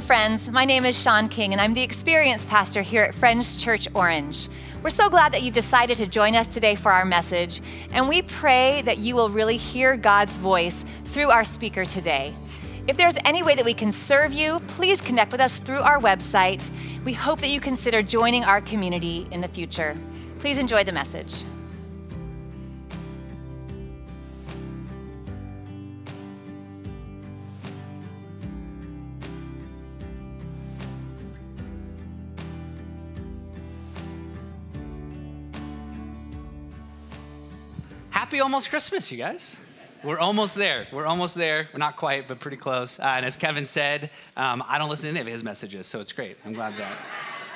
Friends, my name is Sean King, and I'm the experienced pastor here at Friends Church Orange. We're so glad that you've decided to join us today for our message, and we pray that you will really hear God's voice through our speaker today. If there's any way that we can serve you, please connect with us through our website. We hope that you consider joining our community in the future. Please enjoy the message. Happy almost Christmas, you guys. We're almost there. We're almost there. We're not quite, but pretty close. Uh, and as Kevin said, um, I don't listen to any of his messages, so it's great. I'm glad that.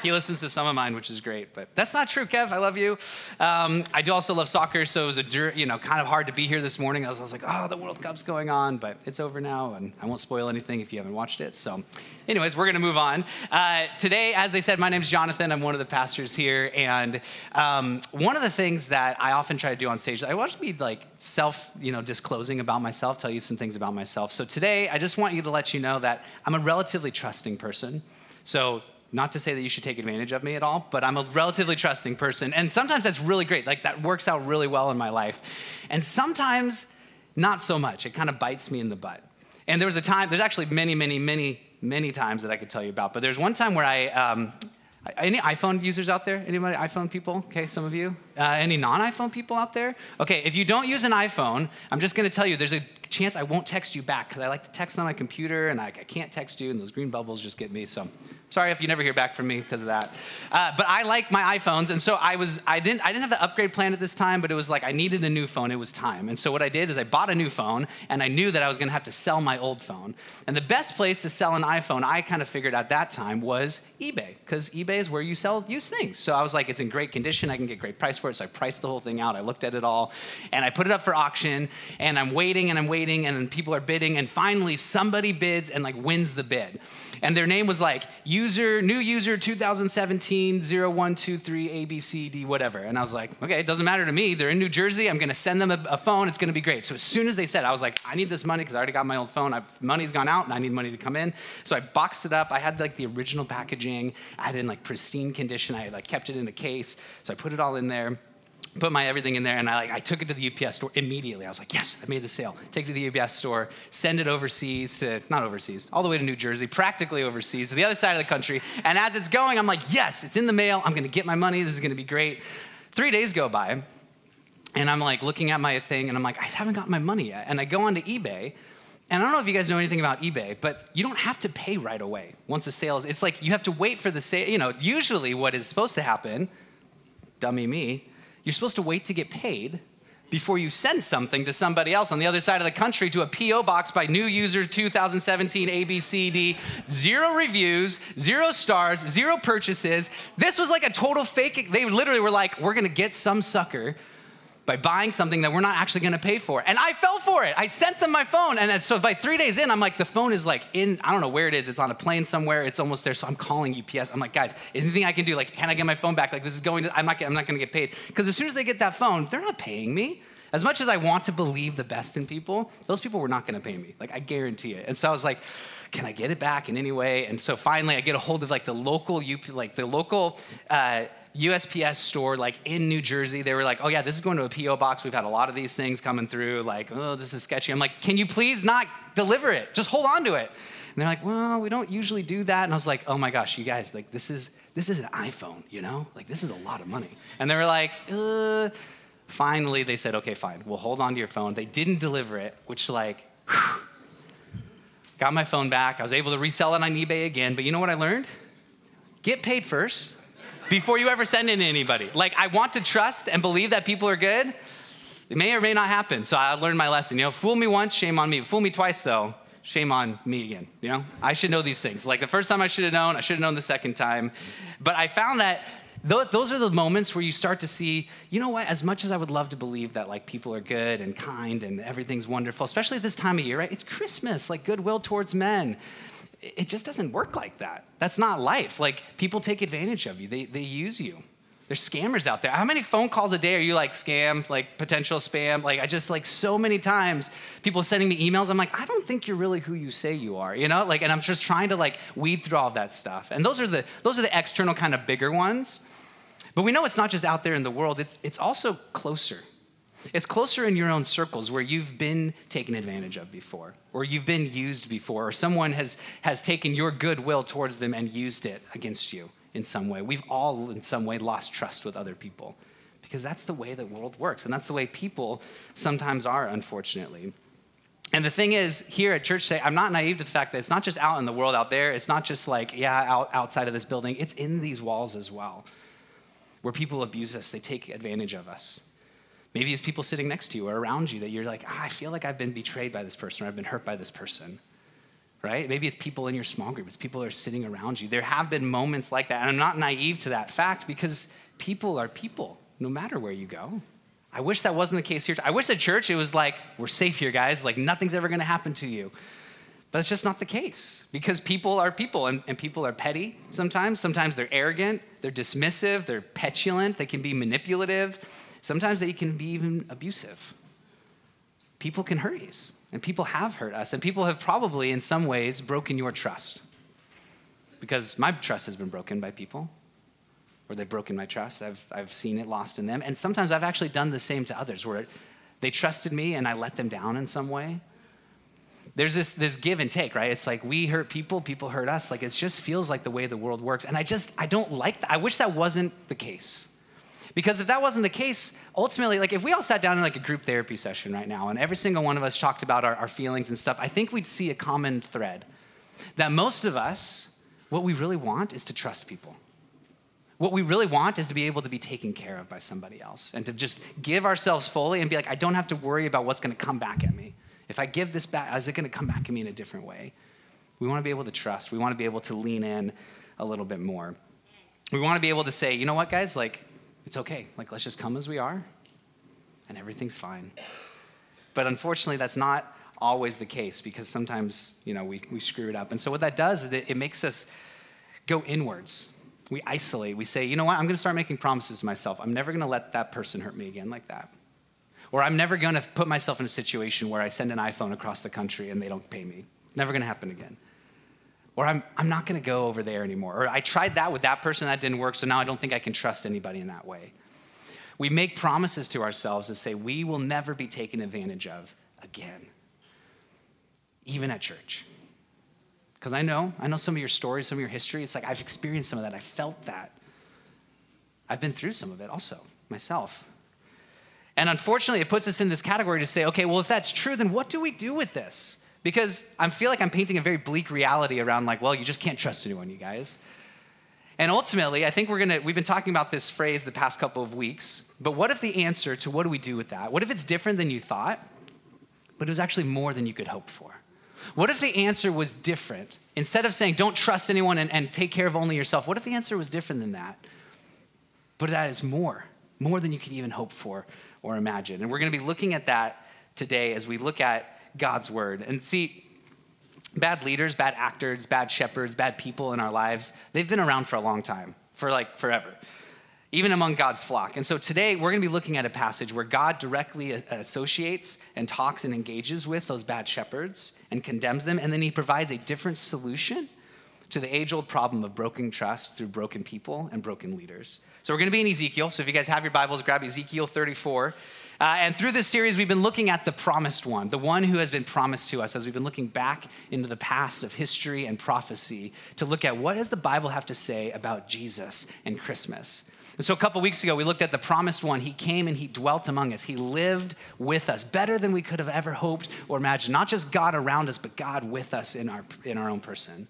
He listens to some of mine, which is great, but that's not true, Kev. I love you. Um, I do also love soccer, so it was a you know kind of hard to be here this morning. I was, I was, like, oh, the World Cup's going on, but it's over now, and I won't spoil anything if you haven't watched it. So, anyways, we're gonna move on. Uh, today, as they said, my name's Jonathan. I'm one of the pastors here, and um, one of the things that I often try to do on stage, I want to be like self, you know, disclosing about myself, tell you some things about myself. So today, I just want you to let you know that I'm a relatively trusting person. So not to say that you should take advantage of me at all, but I'm a relatively trusting person. And sometimes that's really great. Like that works out really well in my life. And sometimes not so much. It kind of bites me in the butt. And there was a time, there's actually many, many, many, many times that I could tell you about, but there's one time where I, um, any iPhone users out there? Anybody iPhone people? Okay, some of you. Uh, any non-iPhone people out there? Okay, if you don't use an iPhone, I'm just going to tell you there's a chance I won't text you back because I like to text on my computer and I, I, can't text you, and those green bubbles just get me. So sorry if you never hear back from me because of that. Uh, but I like my iPhones, and so I was I didn't I didn't have the upgrade plan at this time, but it was like I needed a new phone. It was time, and so what I did is I bought a new phone, and I knew that I was going to have to sell my old phone. And the best place to sell an iPhone, I kind of figured at that time, was eBay because eBay is where you sell used things. So I was like, it's in great condition. I can get great price for So I priced the whole thing out. I looked at it all, and I put it up for auction. And I'm waiting and I'm waiting, and people are bidding, and finally somebody bids and like wins the bid. And their name was like user, new user 2017 0123 ABCD, whatever. And I was like, okay, it doesn't matter to me. They're in New Jersey. I'm going to send them a, a, phone. It's going to be great. So as soon as they said, I was like, I need this money because I already got my old phone. I've, money's gone out and I need money to come in. So I boxed it up. I had like the original packaging. I had it in like pristine condition. I like kept it in a case. So I put it all in there put my everything in there and I, like, I took it to the UPS store immediately. I was like, yes, I made the sale. Take it to the UPS store, send it overseas to, not overseas, all the way to New Jersey, practically overseas, to the other side of the country. And as it's going, I'm like, yes, it's in the mail. I'm going to get my money. This is going to be great. Three days go by and I'm like looking at my thing and I'm like, I haven't got my money yet. And I go onto eBay and I don't know if you guys know anything about eBay, but you don't have to pay right away once the sale is. It's like you have to wait for the sale. You know, usually what is supposed to happen, dummy me, you're supposed to wait to get paid before you send something to somebody else on the other side of the country to a PO box by new user 2017 ABCD. Zero reviews, zero stars, zero purchases. This was like a total fake. They literally were like, we're gonna get some sucker by buying something that we're not actually going to pay for. And I fell for it. I sent them my phone. And so by three days in, I'm like, the phone is like in, I don't know where it is. It's on a plane somewhere. It's almost there. So I'm calling UPS. I'm like, guys, is anything I can do? Like, can I get my phone back? Like, this is going to, I'm not, I'm not going to get paid. Because as soon as they get that phone, they're not paying me. As much as I want to believe the best in people, those people were not going to pay me. Like, I guarantee it. And so I was like, can I get it back in any way? And so finally, I get a hold of like the local UP, like the local uh, USPS store like in New Jersey. They were like, oh yeah, this is going to a PO box. We've had a lot of these things coming through. Like, oh, this is sketchy. I'm like, can you please not deliver it? Just hold on to it. And they're like, well, we don't usually do that. And I was like, oh my gosh, you guys, like this is this is an iPhone, you know? Like this is a lot of money. And they were like, uh. Finally, they said, okay, fine, we'll hold on to your phone. They didn't deliver it, which like. Whew, got my phone back. I was able to resell it on eBay again. But you know what I learned? Get paid first before you ever send it to anybody. Like, I want to trust and believe that people are good. It may or may not happen. So I learned my lesson. You know, fool me once, shame on me. Fool me twice, though, shame on me again. You know, I should know these things. Like the first time I should have known, I should have known the second time. But I found that those are the moments where you start to see, you know what, as much as I would love to believe that like people are good and kind and everything's wonderful, especially at this time of year, right? It's Christmas, like goodwill towards men it just doesn't work like that. That's not life. Like people take advantage of you, they, they use you. There's scammers out there. How many phone calls a day are you like scam, like potential spam? Like I just like so many times people sending me emails. I'm like, I don't think you're really who you say you are, you know? Like, and I'm just trying to like weed through all that stuff. And those are the those are the external kind of bigger ones. But we know it's not just out there in the world, it's it's also closer. It's closer in your own circles where you've been taken advantage of before, or you've been used before, or someone has, has taken your goodwill towards them and used it against you in some way. We've all, in some way, lost trust with other people because that's the way the world works, and that's the way people sometimes are, unfortunately. And the thing is, here at church today, I'm not naive to the fact that it's not just out in the world out there. It's not just like, yeah, out, outside of this building. It's in these walls as well, where people abuse us, they take advantage of us. Maybe it's people sitting next to you or around you that you're like, ah, I feel like I've been betrayed by this person or I've been hurt by this person. Right? Maybe it's people in your small group, it's people that are sitting around you. There have been moments like that. And I'm not naive to that fact because people are people, no matter where you go. I wish that wasn't the case here. I wish at church it was like, we're safe here, guys. Like, nothing's ever to happen to you. But it's just not the case because people are people and, and, people are petty sometimes. Sometimes they're arrogant, they're dismissive, they're petulant, they can be manipulative. Sometimes they can be even abusive. People can hurt us, and people have hurt us, and people have probably, in some ways, broken your trust. Because my trust has been broken by people, or they've broken my trust. I've, I've seen it lost in them. And sometimes I've actually done the same to others, where they trusted me and I let them down in some way. There's this, this give and take, right? It's like we hurt people, people hurt us. Like it just feels like the way the world works. And I just, I don't like that. I wish that wasn't the case. Because if that wasn't the case, ultimately, like if we all sat down in like a group therapy session right now and every single one of us talked about our, our feelings and stuff, I think we'd see a common thread. That most of us, what we really want is to trust people. What we really want is to be able to be taken care of by somebody else and to just give ourselves fully and be like, I don't have to worry about what's going to come back at me. If I give this back, is it going to come back at me in a different way? We want to be able to trust. We want to be able to lean in a little bit more. We want to be able to say, you know what, guys, like, it's okay. Like, let's just come as we are, and everything's fine. But unfortunately, that's not always the case because sometimes, you know, we, we screw it up. And so what that does is it, it makes us go inwards. We isolate. We say, you know what? I'm going to start making promises to myself. I'm never going to let that person hurt me again like that. Or I'm never going to put myself in a situation where I send an iPhone across the country and they don't pay me. Never going to happen again. Or I'm, I'm not going to go over there anymore. Or I tried that with that person, that didn't work, so now I don't think I can trust anybody in that way. We make promises to ourselves that say we will never be taken advantage of again, even at church. Because I know, I know some of your stories, some of your history. It's like I've experienced some of that. I felt that. I've been through some of it also myself. And unfortunately, it puts us in this category to say, okay, well, if that's true, then what do we do with this? Because I feel like I'm painting a very bleak reality around, like, well, you just can't trust anyone, you guys. And ultimately, I think we're gonna, we've been talking about this phrase the past couple of weeks, but what if the answer to what do we do with that? What if it's different than you thought, but it was actually more than you could hope for? What if the answer was different? Instead of saying, don't trust anyone and, and take care of only yourself, what if the answer was different than that? But that is more, more than you could even hope for or imagine. And we're gonna be looking at that today as we look at God's word. And see, bad leaders, bad actors, bad shepherds, bad people in our lives, they've been around for a long time, for like forever, even among God's flock. And so today we're going to be looking at a passage where God directly associates and talks and engages with those bad shepherds and condemns them, and then he provides a different solution to the age old problem of broken trust through broken people and broken leaders. So we're going to be in Ezekiel. So if you guys have your Bibles, grab Ezekiel 34. Uh, and through this series, we've been looking at the promised one, the one who has been promised to us as we've been looking back into the past of history and prophecy to look at what does the Bible have to say about Jesus and Christmas. And so a couple weeks ago, we looked at the promised one. He came and he dwelt among us. He lived with us better than we could have ever hoped or imagined. Not just God around us, but God with us in our, in our own person.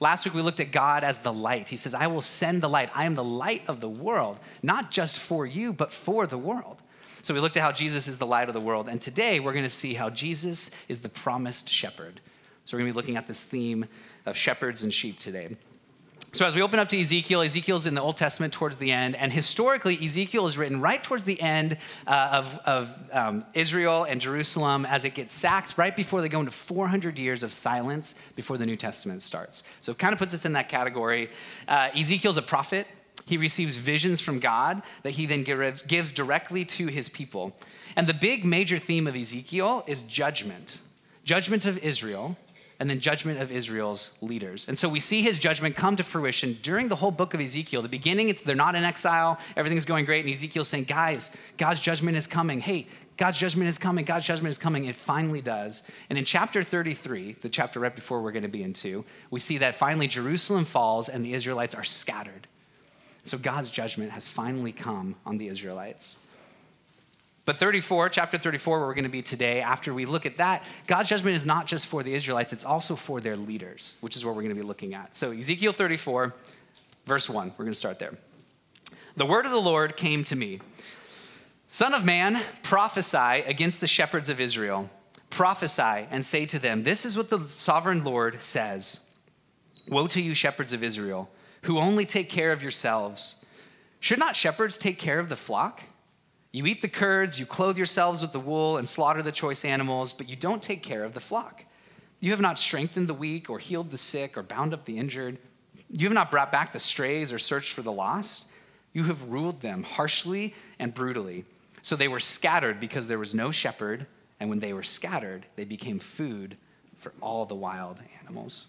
Last week, we looked at God as the light. He says, I will send the light. I am the light of the world, not just for you, but for the world. So we looked at how Jesus is the light of the world. And today we're going to see how Jesus is the promised shepherd. So we're going to be looking at this theme of shepherds and sheep today. So, as we open up to Ezekiel, Ezekiel's in the Old Testament towards the end, and historically, Ezekiel is written right towards the end uh, of, of um, Israel and Jerusalem as it gets sacked right before they go into 400 years of silence before the New Testament starts. So, it kind of puts us in that category. Uh, Ezekiel's a prophet, He receives visions from God that he then gives directly to his people. And the big major theme of Ezekiel is judgment judgment of Israel, and then judgment of Israel's leaders. And so we see his judgment come to fruition during the whole book of Ezekiel. The beginning, it's they're not in exile, everything's going great, and Ezekiel's saying, Guys, God's judgment is coming. Hey, God's judgment is coming. God's judgment is coming. It finally does. And in chapter 33, the chapter right before we're going to be into, we see that finally Jerusalem falls and the Israelites are scattered. So God's judgment has finally come on the Israelites. But 34, chapter 34, where we're going to be today, after we look at that, God's judgment is not just for the Israelites, it's also for their leaders, which is what we're going to be looking at. So, Ezekiel 34, verse 1, we're going to start there. The word of the Lord came to me Son of man, prophesy against the shepherds of Israel. Prophesy and say to them, This is what the sovereign Lord says Woe to you, shepherds of Israel, who only take care of yourselves. Should not shepherds take care of the flock? You eat the curds, you clothe yourselves with the wool, and slaughter the choice animals, but you don't take care of the flock. You have not strengthened the weak, or healed the sick, or bound up the injured. You have not brought back the strays, or searched for the lost. You have ruled them harshly and brutally. So they were scattered because there was no shepherd, and when they were scattered, they became food for all the wild animals.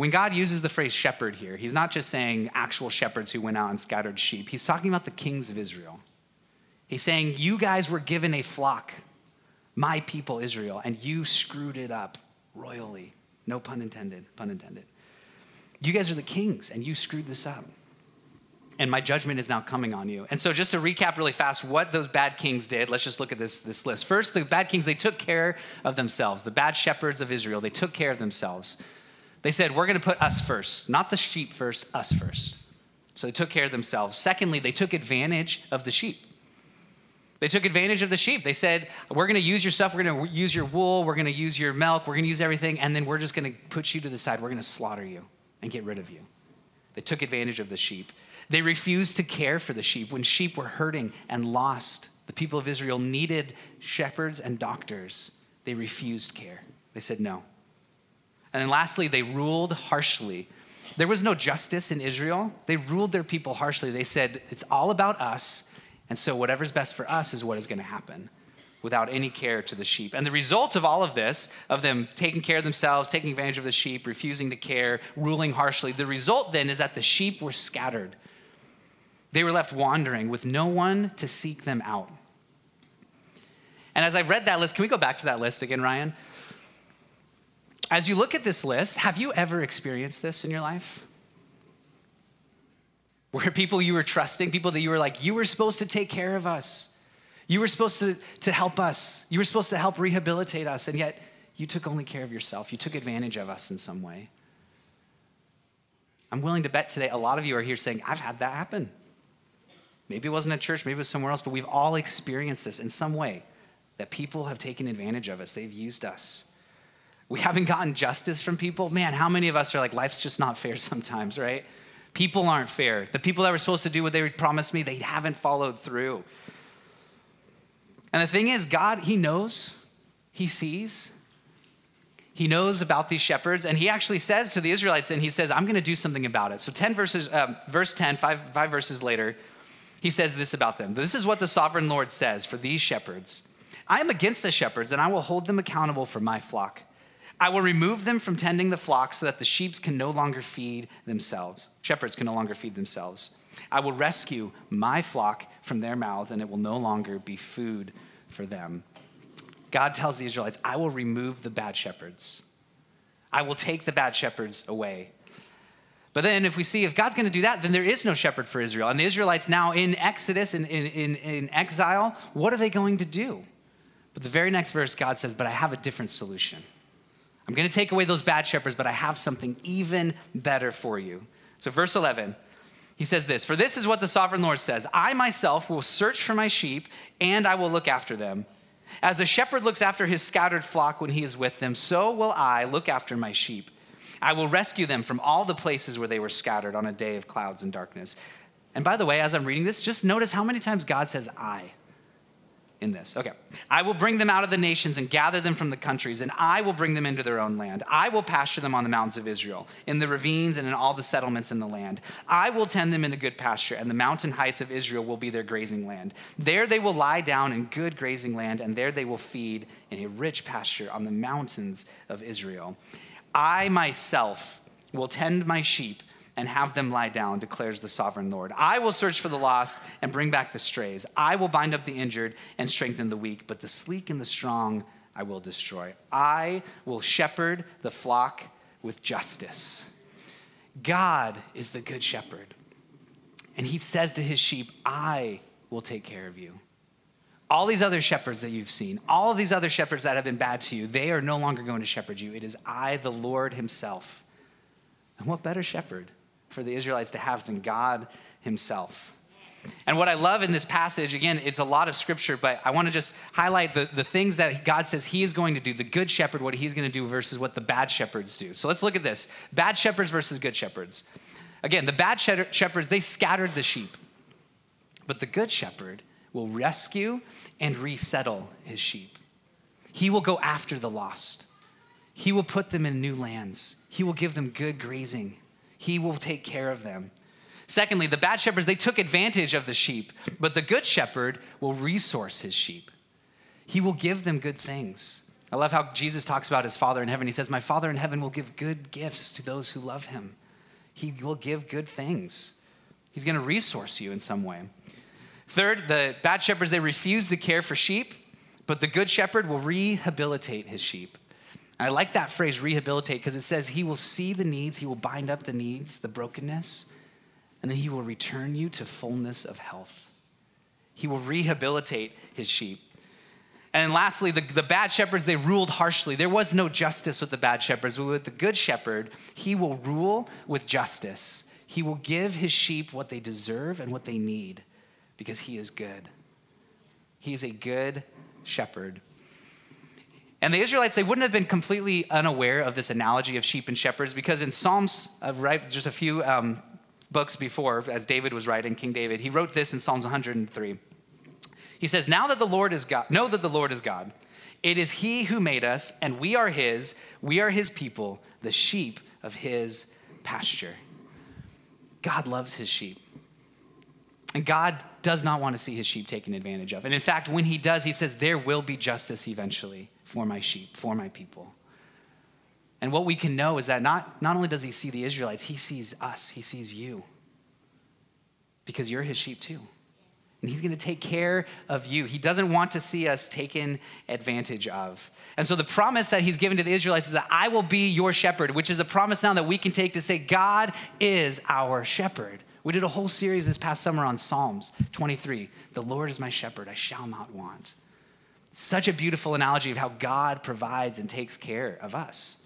When God uses the phrase shepherd here, he's not just saying actual shepherds who went out and scattered sheep. He's talking about the kings of Israel. He's saying, You guys were given a flock, my people Israel, and you screwed it up royally. No pun intended, pun intended. You guys are the kings, and you screwed this up and my judgment is now coming on you. And so, just to recap really fast what those bad kings did, let's just look at this, this list. First, the bad kings, they took care of themselves. The bad shepherds of Israel, they took care of themselves. They said, We're going to put us first, not the sheep first, us first. So, they took care of themselves. Secondly, they took advantage of the sheep. They took advantage of the sheep. They said, We're going to use your stuff. We're going to use your wool. We're going to use your milk. We're going to use everything. And then we're just going to put you to the side. We're going to slaughter you and get rid of you. They took advantage of the sheep. They refused to care for the sheep when sheep were hurting and lost. The people of Israel needed shepherds and doctors. They refused care. They said no. And then lastly, they ruled harshly. There was no justice in Israel. They ruled their people harshly. They said, it's all about us, and so whatever's best for us is what is going to happen without any care to the sheep. And the result of all of this, of them taking care of themselves, taking advantage of the sheep, refusing to care, ruling harshly, the result then is that the sheep were scattered. They were left wandering with no one to seek them out. And as I've read that list, can we go back to that list again, Ryan? As you look at this list, have you ever experienced this in your life? Where people you were trusting, people that you were like, you were supposed to take care of us. You were supposed to, to help us. You were supposed to help rehabilitate us, and yet you took only care of yourself. You took advantage of us in some way. I'm willing to bet today a lot of you are here saying, I've had that happen. Maybe it wasn't at church, maybe it was somewhere else, but we've all experienced this in some way that people have taken advantage of us, they've used us. We haven't gotten justice from people. Man, how many of us are like, life's just not fair sometimes, right? People aren't fair. The people that were supposed to do what they promised me, they haven't followed through. And the thing is, God, He knows, He sees, He knows about these shepherds, and He actually says to the Israelites, and He says, I'm going to do something about it. So, 10 verses, um, verse 10, five, five verses later, he says this about them This is what the sovereign Lord says for these shepherds I am against the shepherds, and I will hold them accountable for my flock. I will remove them from tending the flock so that the sheep can no longer feed themselves. Shepherds can no longer feed themselves. I will rescue my flock from their mouths, and it will no longer be food for them. God tells the Israelites, I will remove the bad shepherds. I will take the bad shepherds away. But then, if we see if God's going to do that, then there is no shepherd for Israel. And the Israelites now in Exodus, in, in, in, exile, what are they going to do? But the very next verse, God says, But I have a different solution. I'm going to take away those bad shepherds, but I have something even better for you. So, verse 11, he says this For this is what the sovereign Lord says I myself will search for my sheep, and I will look after them. As a shepherd looks after his scattered flock when he is with them, so will I look after my sheep. I will rescue them from all the places where they were scattered on a day of clouds and darkness. And by the way, as I'm reading this, just notice how many times God says I. in this. Okay. I will bring them out of the nations and gather them from the countries, and I will bring them into their own land. I will pasture them on the mountains of Israel, in the ravines and in all the settlements in the land. I will tend them in a good pasture, and the mountain heights of Israel will be their grazing land. There they will lie down in good grazing land, and there they will feed in a rich pasture on the mountains of Israel. I myself will tend my sheep and have them lie down, declares the sovereign Lord. I will search for the lost and bring back the strays. I will bind up the injured and strengthen the weak, but the sleek and the strong I will destroy. I will shepherd the flock with justice. God is the good shepherd. And he says to his sheep, I will take care of you. All these other shepherds that you've seen, all of these other shepherds that have been bad to you, they are no longer going to shepherd you. It is I, the Lord Himself. And what better shepherd for the Israelites to have than God Himself. And what I love in this passage, again, it's a lot of scripture, but I want to just highlight the, the things that God says He is going to do, the good shepherd, what He's going to do versus what the bad shepherds do. So let's look at this bad shepherds versus good shepherds. Again, the bad shepherds, they scattered the sheep, but the good shepherd will rescue and resettle his sheep. He will go after the lost, He will put them in new lands, He will give them good grazing. He will take care of them. Secondly, the bad shepherds, they took advantage of the sheep, but the good shepherd will resource his sheep. He will give them good things. I love how Jesus talks about his Father in heaven. He says, My Father in heaven will give good gifts to those who love him. He will give good things. He's going to resource you in some way. Third, the bad shepherds, they refuse to care for sheep, but the good shepherd will rehabilitate his sheep. I like that phrase, rehabilitate, because it says he will see the needs, he will bind up the needs, the brokenness, and then he will return you to fullness of health. He will rehabilitate his sheep. And lastly, the, the bad shepherds, they ruled harshly. There was no justice with the bad shepherds, but with the good shepherd, he will rule with justice. He will give his sheep what they deserve and what they need because he is good. He is a good shepherd. And the Israelites, they wouldn't have been completely unaware of this analogy of sheep and shepherds because in Psalms, uh, right, just a few um, books before, as David was writing, King David, he wrote this in Psalms 103. He says, Now that the Lord is God, know that the Lord is God. It is He who made us, and we are His. We are His people, the sheep of His pasture. God loves His sheep. And God does not want to see His sheep taken advantage of. And in fact, when He does, He says, There will be justice eventually for my sheep, for my people. And what we can know is that not, not only does he see the Israelites, he sees us, he sees you. Because you're his sheep too. And he's going to take care of you. He doesn't want to see us taken advantage of. And so the promise that he's given to the Israelites is that I will be your shepherd, which is a promise now that we can take to say, God is our shepherd. We did a whole series this past summer on Psalms 23. The Lord is my shepherd, I shall not want. Such a beautiful analogy of how God provides and takes care of us.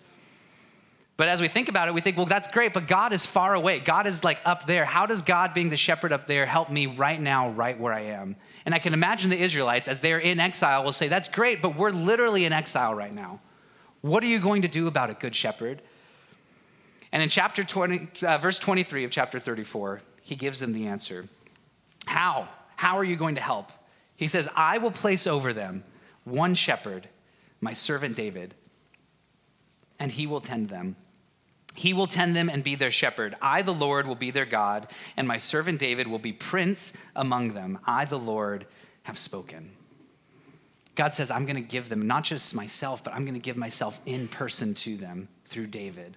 But as we think about it, we think, well, that's great, but God is far away. God is like up there. How does God, being the shepherd up there, help me right now, right where I am? And I can imagine the Israelites, as they're in exile, will say, that's great, but we're literally in exile right now. What are you going to do about it, good shepherd? And in chapter 20, uh, verse 23 of chapter 34, he gives them the answer. How? How are you going to help? He says, I will place over them one shepherd, my servant David, and he will tend them. He will tend them and be their shepherd. I, the Lord, will be their God, and my servant David will be prince among them. I, the Lord, have spoken. God says, I'm going to give them not just myself, but I'm going to give myself in person to them through David.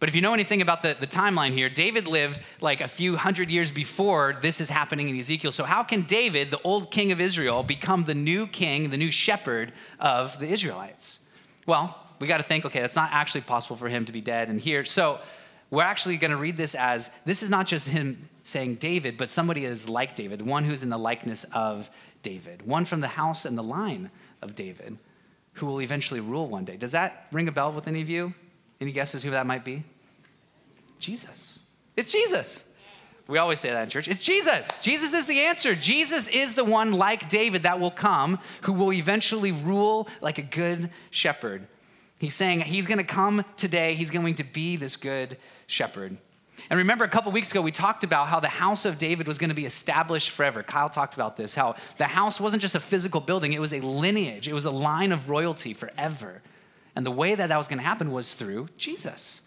But if you know anything about the, the timeline here, David lived like a few hundred years before this is happening in Ezekiel. So, how can David, the old king of Israel, become the new king, the new shepherd of the Israelites? Well, we got to think, okay, that's not actually possible for him to be dead and here. So, we're actually going to read this as this is not just him saying David, but somebody is like David, one who's in the likeness of David, one from the house and the line of David, who will eventually rule one day. Does that ring a bell with any of you? Any guesses who that might be? Jesus. It's Jesus. We always say that in church. It's Jesus. Jesus is the answer. Jesus is the one like David that will come who will eventually rule like a good shepherd. He's saying he's going to come today. He's going to be this good shepherd. And remember, a couple weeks ago, we talked about how the house of David was going to be established forever. Kyle talked about this, how the house wasn't just a physical building, it was a lineage, it was a line of royalty forever. And the way that that was going to happen was through Jesus.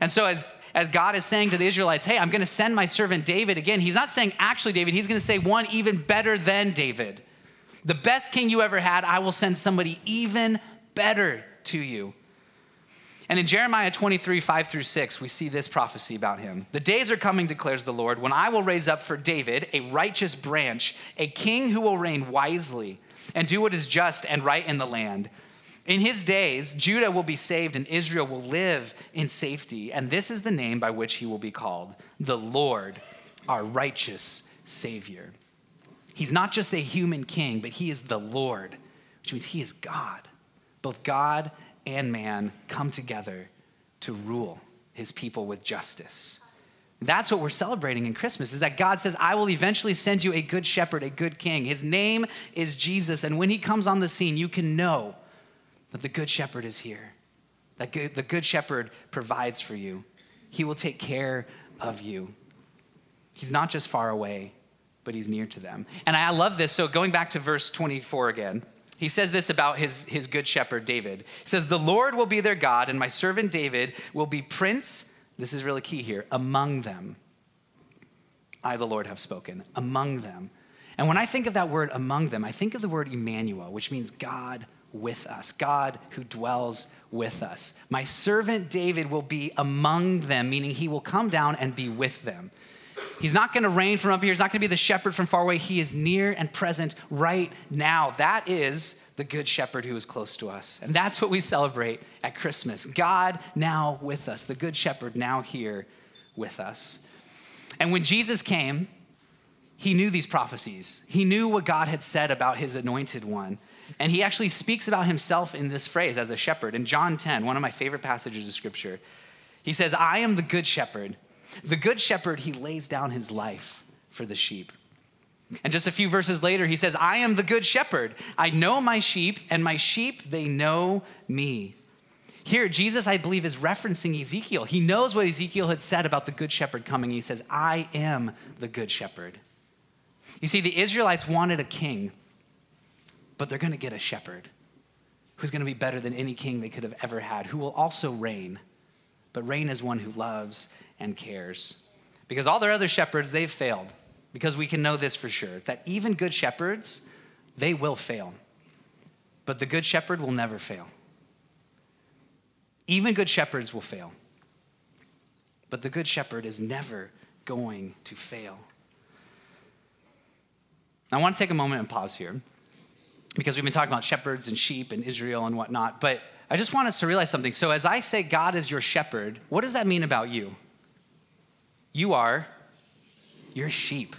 And so, as, as God is saying to the Israelites, hey, I'm going to send my servant David again, he's not saying actually David, he's going to say one even better than David. The best king you ever had, I will send somebody even better to you. And in Jeremiah 23, 5 through 6, we see this prophecy about him. The days are coming, declares the Lord, when I will raise up for David a righteous branch, a king who will reign wisely and do what is just and right in the land. In his days, Judah will be saved and Israel will live in safety. And this is the name by which he will be called the Lord, our righteous Savior. He's not just a human king, but he is the Lord, which means he is God. Both God and man come together to rule his people with justice. That's what we're celebrating in Christmas is that God says, I will eventually send you a good shepherd, a good king. His name is Jesus. And when he comes on the scene, you can know that the good shepherd is here, that good, the good shepherd provides for you. He will take care of you. He's not just far away, but he's near to them. And I love this. So going back to verse 24 again. He says this about his, his good shepherd, David. He says, The Lord will be their God, and my servant David will be prince, this is really key here, among them. I, the Lord, have spoken, among them. And when I think of that word among them, I think of the word Emmanuel, which means God with us, God who dwells with us. My servant David will be among them, meaning he will come down and be with them. He's not going to reign from up here. He's not going to be the shepherd from far away. He is near and present right now. That is the good shepherd who is close to us. And that's what we celebrate at Christmas. God now with us, the good shepherd now here with us. And when Jesus came, he knew these prophecies. He knew what God had said about his anointed one. And he actually speaks about himself in this phrase as a shepherd. In John 10, one of my favorite passages of scripture, he says, I am the good shepherd. The good shepherd, he lays down his life for the sheep. And just a few verses later, he says, I am the good shepherd. I know my sheep, and my sheep, they know me. Here, Jesus, I believe, is referencing Ezekiel. He knows what Ezekiel had said about the good shepherd coming. He says, I am the good shepherd. You see, the Israelites wanted a king, but they're going to get a shepherd who's going to be better than any king they could have ever had, who will also reign, but reign as one who loves and cares. Because all their other shepherds, they've failed. Because we can know this for sure that even good shepherds, they will fail. But the good shepherd will never fail. Even good shepherds will fail. But the good shepherd is never going to fail. I want to take a moment and pause here because we've been talking about shepherds and sheep and Israel and whatnot. But I just want us to realize something. So, as I say God is your shepherd, what does that mean about you? You are your sheep.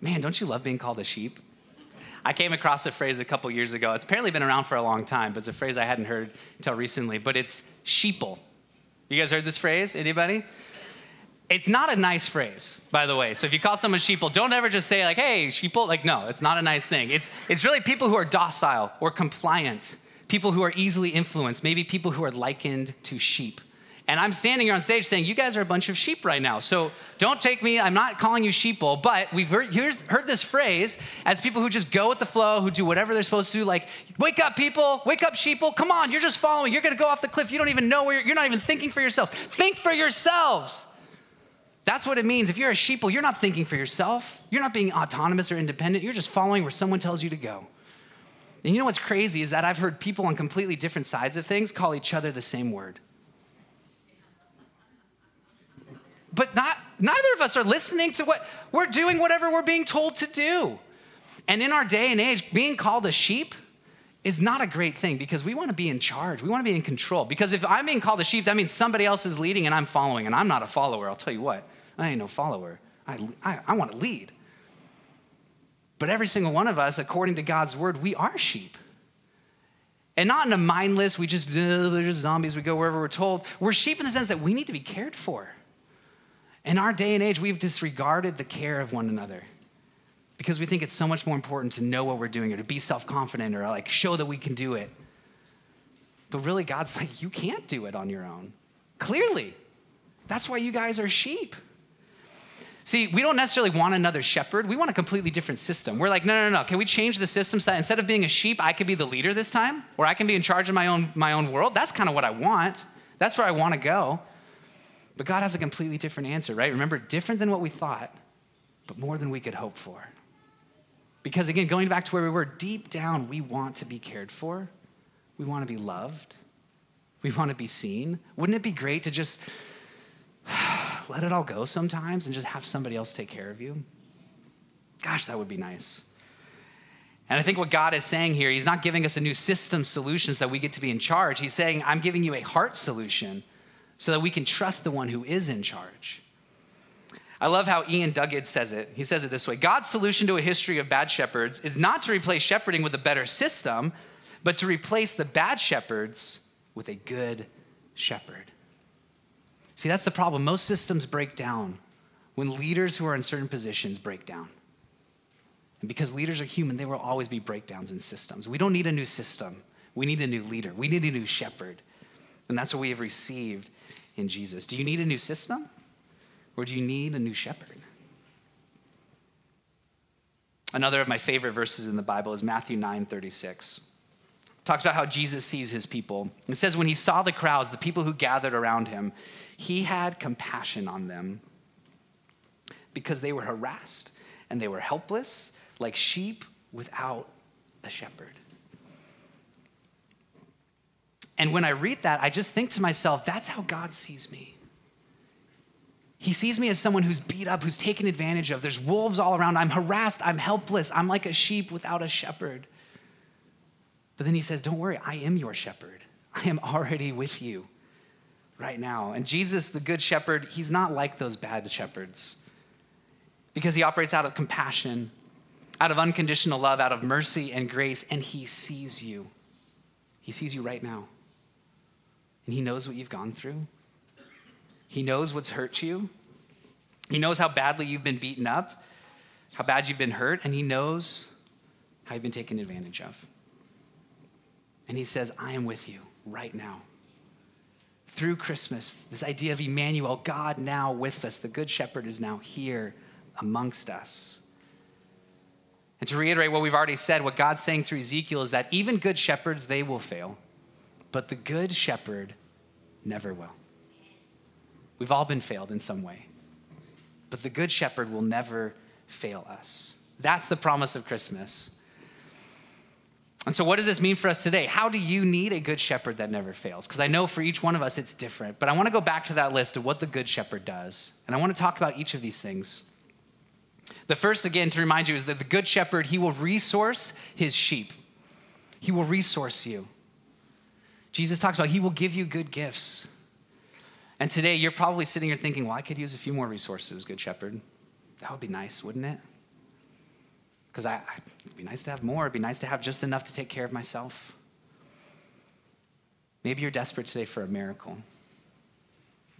Man, don't you love being called a sheep? I came across a phrase a couple years ago. It's apparently been around for a long time, but it's a phrase I hadn't heard until recently. But it's sheeple. You guys heard this phrase? Anybody? It's not a nice phrase, by the way. So if you call someone sheeple, don't ever just say like, "Hey, sheeple." Like, no, it's not a nice thing. It's it's really people who are docile or compliant, people who are easily influenced, maybe people who are likened to sheep. And I'm standing here on stage saying, You guys are a bunch of sheep right now. So don't take me, I'm not calling you sheeple, but we've heard, heard this phrase as people who just go with the flow, who do whatever they're supposed to do, like, Wake up, people, wake up, sheeple, come on, you're just following, you're gonna go off the cliff, you don't even know where you're, you're not even thinking for yourselves. Think for yourselves. That's what it means. If you're a sheeple, you're not thinking for yourself, you're not being autonomous or independent, you're just following where someone tells you to go. And you know what's crazy is that I've heard people on completely different sides of things call each other the same word. but not neither of us are listening to what we're doing whatever we're being told to do and in our day and age being called a sheep is not a great thing because we want to be in charge. We want to be in control. Because if i'm being called a sheep that means somebody else is leading and i'm following and i'm not a follower. I'll tell you what i ain't no follower. I, I, I want to lead. But every single one of us according to god's word we are sheep. And not in a mindless we just we're just zombies we go wherever we're told. We're sheep in the sense that we need to be cared for. In our day and age, we've disregarded the care of one another because we think it's so much more important to know what we're doing or to be self confident or like show that we can do it. But really, God's like, you can't do it on your own. Clearly. That's why you guys are sheep. See, we don't necessarily want another shepherd. We want a completely different system. We're like, no, no, no. Can we change the system so that instead of being a sheep, I could be the leader this time? Or I can be in charge of my own, my own world? That's kind of what I want. That's where I want to go. But God has a completely different answer, right? Remember, different than what we thought, but more than we could hope for. Because again, going back to where we were, deep down, we want to be cared for. We want to be loved. We want to be seen. Wouldn't it be great to just let it all go sometimes and just have somebody else take care of you? Gosh, that would be nice. And I think what God is saying here, He's not giving us a new system solution so that we get to be in charge. He's saying, I'm giving you a heart solution so that we can trust the one who is in charge. I love how Iain Duguid says it. He says it this way God's solution to a history of bad shepherds is not to replace shepherding with a better system, but to replace the bad shepherds with a good shepherd. See, that's the problem. Most systems break down when leaders who are in certain positions break down. And because leaders are human, there will always be breakdowns in systems. We don't need a new system. We need a new leader. We need a new shepherd. And that's what we have received in Jesus. Do you need a new system? Or do you need a new shepherd? Another of my favorite verses in the Bible is Matthew 9 36 talks about how Jesus sees his people. It says, when he saw the crowds, the people who gathered around him, he had compassion on them because they were harassed and they were helpless, like sheep without a shepherd. And when I read that, I just think to myself, that's how God sees me. He sees me as someone who's beat up, who's taken advantage of. There's wolves all around. I'm harassed. I'm helpless. I'm like a sheep without a shepherd. But then he says, Don't worry, I am your shepherd. I am already with you right now. And Jesus, the good shepherd, he's not like those bad shepherds because he operates out of compassion, out of unconditional love, out of mercy and grace, and he sees you. He sees you right now. And he knows what you've gone through. He knows what's hurt you. He knows how badly you've been beaten up, how bad you've been hurt, and he knows how you've been taken advantage of. And he says, I am with you right now. Through Christmas, this idea of Emmanuel, God now with us, the Good Shepherd is now here amongst us. And to reiterate what we've already said, what God's saying through Ezekiel is that even good shepherds, they will fail, but the Good Shepherd never will. We've all been failed in some way, but the Good Shepherd will never fail us. That's the promise of Christmas. And so, what does this mean for us today? How do you need a good shepherd that never fails? Because I know for each one of us it's different, but I want to go back to that list of what the good shepherd does. And I want to talk about each of these things. The first, again, to remind you, is that the good shepherd, he will resource his sheep, he will resource you. Jesus talks about he will give you good gifts. And today, you're probably sitting here thinking, well, I could use a few more resources, good shepherd. That would be nice, wouldn't it? Because it'd be nice to have more. It'd be nice to have just enough to take care of myself. Maybe you're desperate today for a miracle.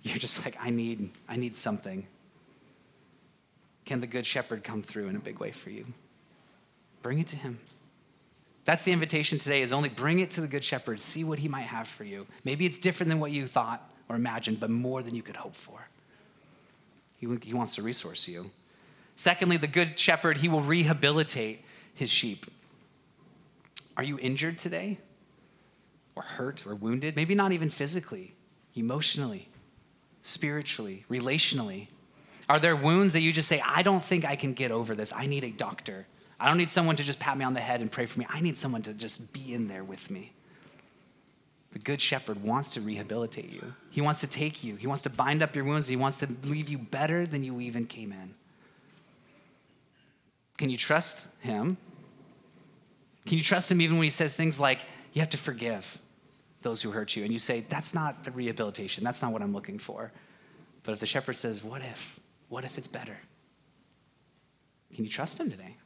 You're just like, I need, I need something. Can the Good Shepherd come through in a big way for you? Bring it to him. That's the invitation today is only bring it to the Good Shepherd, see what he might have for you. Maybe it's different than what you thought or imagined, but more than you could hope for. He, he wants to resource you. Secondly, the good shepherd, he will rehabilitate his sheep. Are you injured today? Or hurt or wounded? Maybe not even physically, emotionally, spiritually, relationally. Are there wounds that you just say, I don't think I can get over this? I need a doctor. I don't need someone to just pat me on the head and pray for me. I need someone to just be in there with me. The Good Shepherd wants to rehabilitate you. He wants to take you. He wants to bind up your wounds. He wants to leave you better than you even came in. Can you trust him? Can you trust him even when he says things like, you have to forgive those who hurt you? And you say, that's not the rehabilitation. That's not what I'm looking for. But if the shepherd says, what if? What if it's better? Can you trust him today?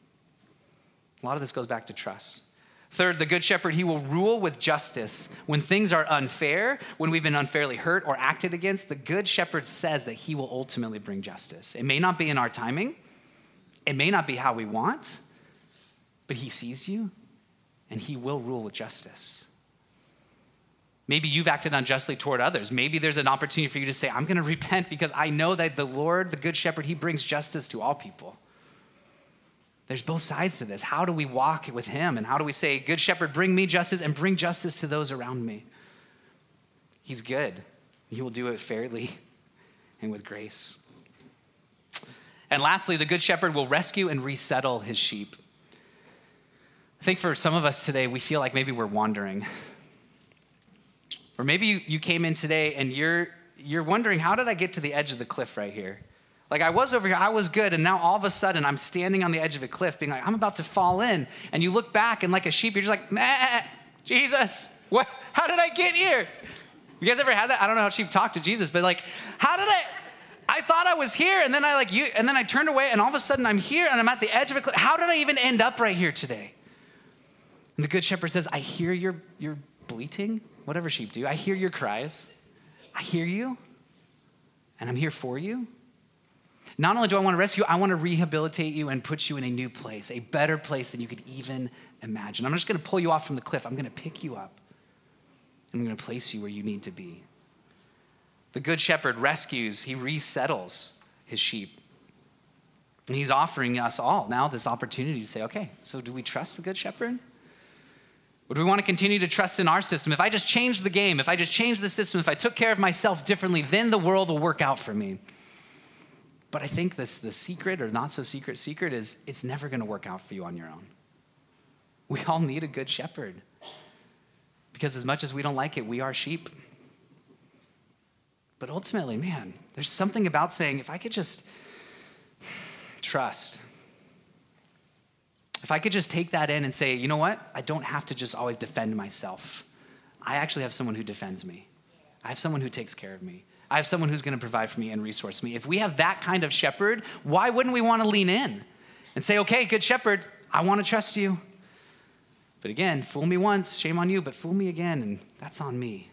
A lot of this goes back to trust. Third, the good shepherd, he will rule with justice. When things are unfair, when we've been unfairly hurt or acted against, the good shepherd says that he will ultimately bring justice. It may not be in our timing, it may not be how we want, but He sees you and He will rule with justice. Maybe you've acted unjustly toward others. Maybe there's an opportunity for you to say, I'm going to repent because I know that the Lord, the Good Shepherd, He brings justice to all people. There's both sides to this. How do we walk with Him? And how do we say, Good Shepherd, bring me justice and bring justice to those around me? He's good. He will do it fairly and with grace. And lastly, the Good Shepherd will rescue and resettle his sheep. I think for some of us today, we feel like maybe we're wandering. Or maybe you, came in today and you're, you're wondering, how did I get to the edge of the cliff right here? Like I was over here, I was good, and now all of a sudden I'm standing on the edge of a cliff, being like, I'm about to fall in. And you look back and like a sheep, you're just like, Meh, Jesus, what how did I get here? You guys ever had that? I don't know how sheep talk to Jesus, but like, how did I I thought I was here, and then I like you, and then I turned away, and all of a sudden I'm here and I'm at the edge of a cliff. How did I even end up right here today? And the good shepherd says, I hear your your bleating whatever sheep do. I hear your cries. I hear you, and I'm here for you. Not only do I want to rescue you, I want to rehabilitate you and put you in a new place, a better place than you could even imagine. I'm just going to pull you off from the cliff. I'm going to pick you up. And I'm going to place you where you need to be. The good shepherd rescues, he resettles his sheep. And he's offering us all now this opportunity to say, okay, so do we trust the good shepherd? Would we want to continue to trust in our system? If I just change the game, if I just change the system, if I took care of myself differently, then the world will work out for me. But I think this the secret or not so secret secret is it's never going to work out for you on your own. We all need a good shepherd. Because as much as we don't like it, we are sheep. But ultimately, man, there's something about saying if I could just trust if I could just take that in and say, you know what? I don't have to just always defend myself. I actually have someone who defends me. I have someone who takes care of me. I have someone who's going to provide for me and resource me. If we have that kind of shepherd, why wouldn't we want to lean in and say, okay, good shepherd, I want to trust you. But again, fool me once, shame on you, but fool me again, and that's on me.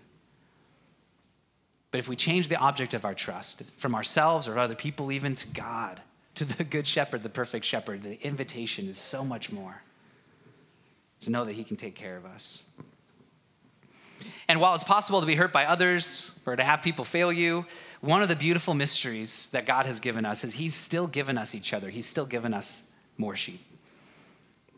But if we change the object of our trust from ourselves or other people, even to God, to the good shepherd, the perfect shepherd, the invitation is so much more to know that he can take care of us. And while it's possible to be hurt by others or to have people fail you, one of the beautiful mysteries that God has given us is he's still given us each other. He's still given us more sheep.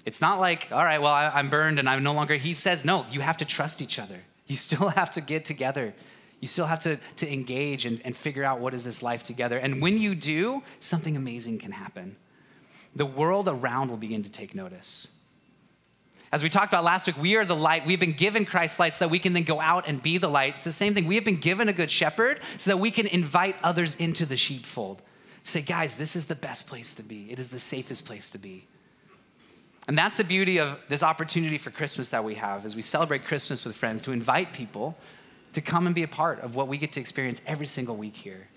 It's not like, all right, well, I'm burned and I'm no longer. He says, no, you have to trust each other. You still have to get together you still have to, to engage and, and figure out what is this life together. And when you do, something amazing can happen. The world around will begin to take notice. As we talked about last week, we are the light. We've been given Christ's light so that we can then go out and be the light. It's the same thing. We have been given a good shepherd so that we can invite others into the sheepfold. Say, guys, this is the best place to be. It is the safest place to be. And that's the beauty of this opportunity for Christmas that we have as we celebrate Christmas with friends to invite people to come and be a part of what we get to experience every single week here.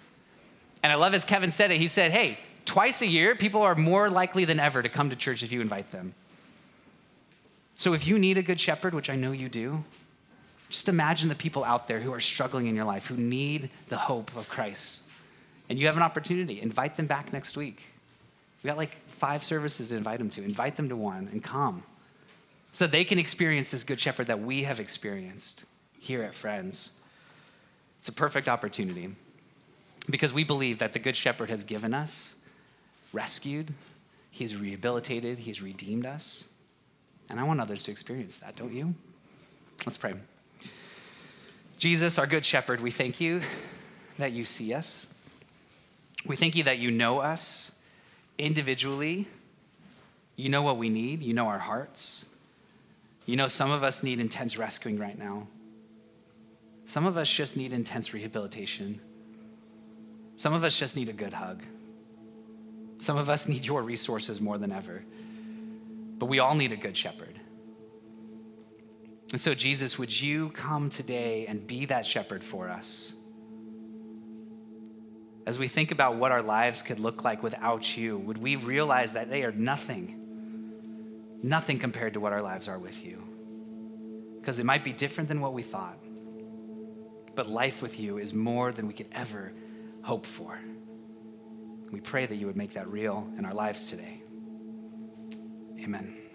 And I love as Kevin said it, he said, hey, twice a year, people are more likely than ever to come to church if you invite them. So if you need a good shepherd, which I know you do, just imagine the people out there who are struggling in your life, who need the hope of Christ. And you have an opportunity. Invite them back next week. We got like five services to invite them to. Invite them to one and come so they can experience this good shepherd that we have experienced here at Friends. It's a perfect opportunity because we believe that the Good Shepherd has given us, rescued, He's rehabilitated, He's redeemed us. And I want others to experience that, don't you? Let's pray. Jesus, our Good Shepherd, we thank you that you see us. We thank you that you know us individually. You know what we need, you know our hearts. You know, some of us need intense rescuing right now. Some of us just need intense rehabilitation. Some of us just need a good hug. Some of us need your resources more than ever. But we all need a good shepherd. And so, Jesus, would you come today and be that shepherd for us? As we think about what our lives could look like without you, would we realize that they are nothing, nothing compared to what our lives are with you? Because it might be different than what we thought but life with you is more than we could ever hope for. We pray that you would make that real in our lives today. Amen.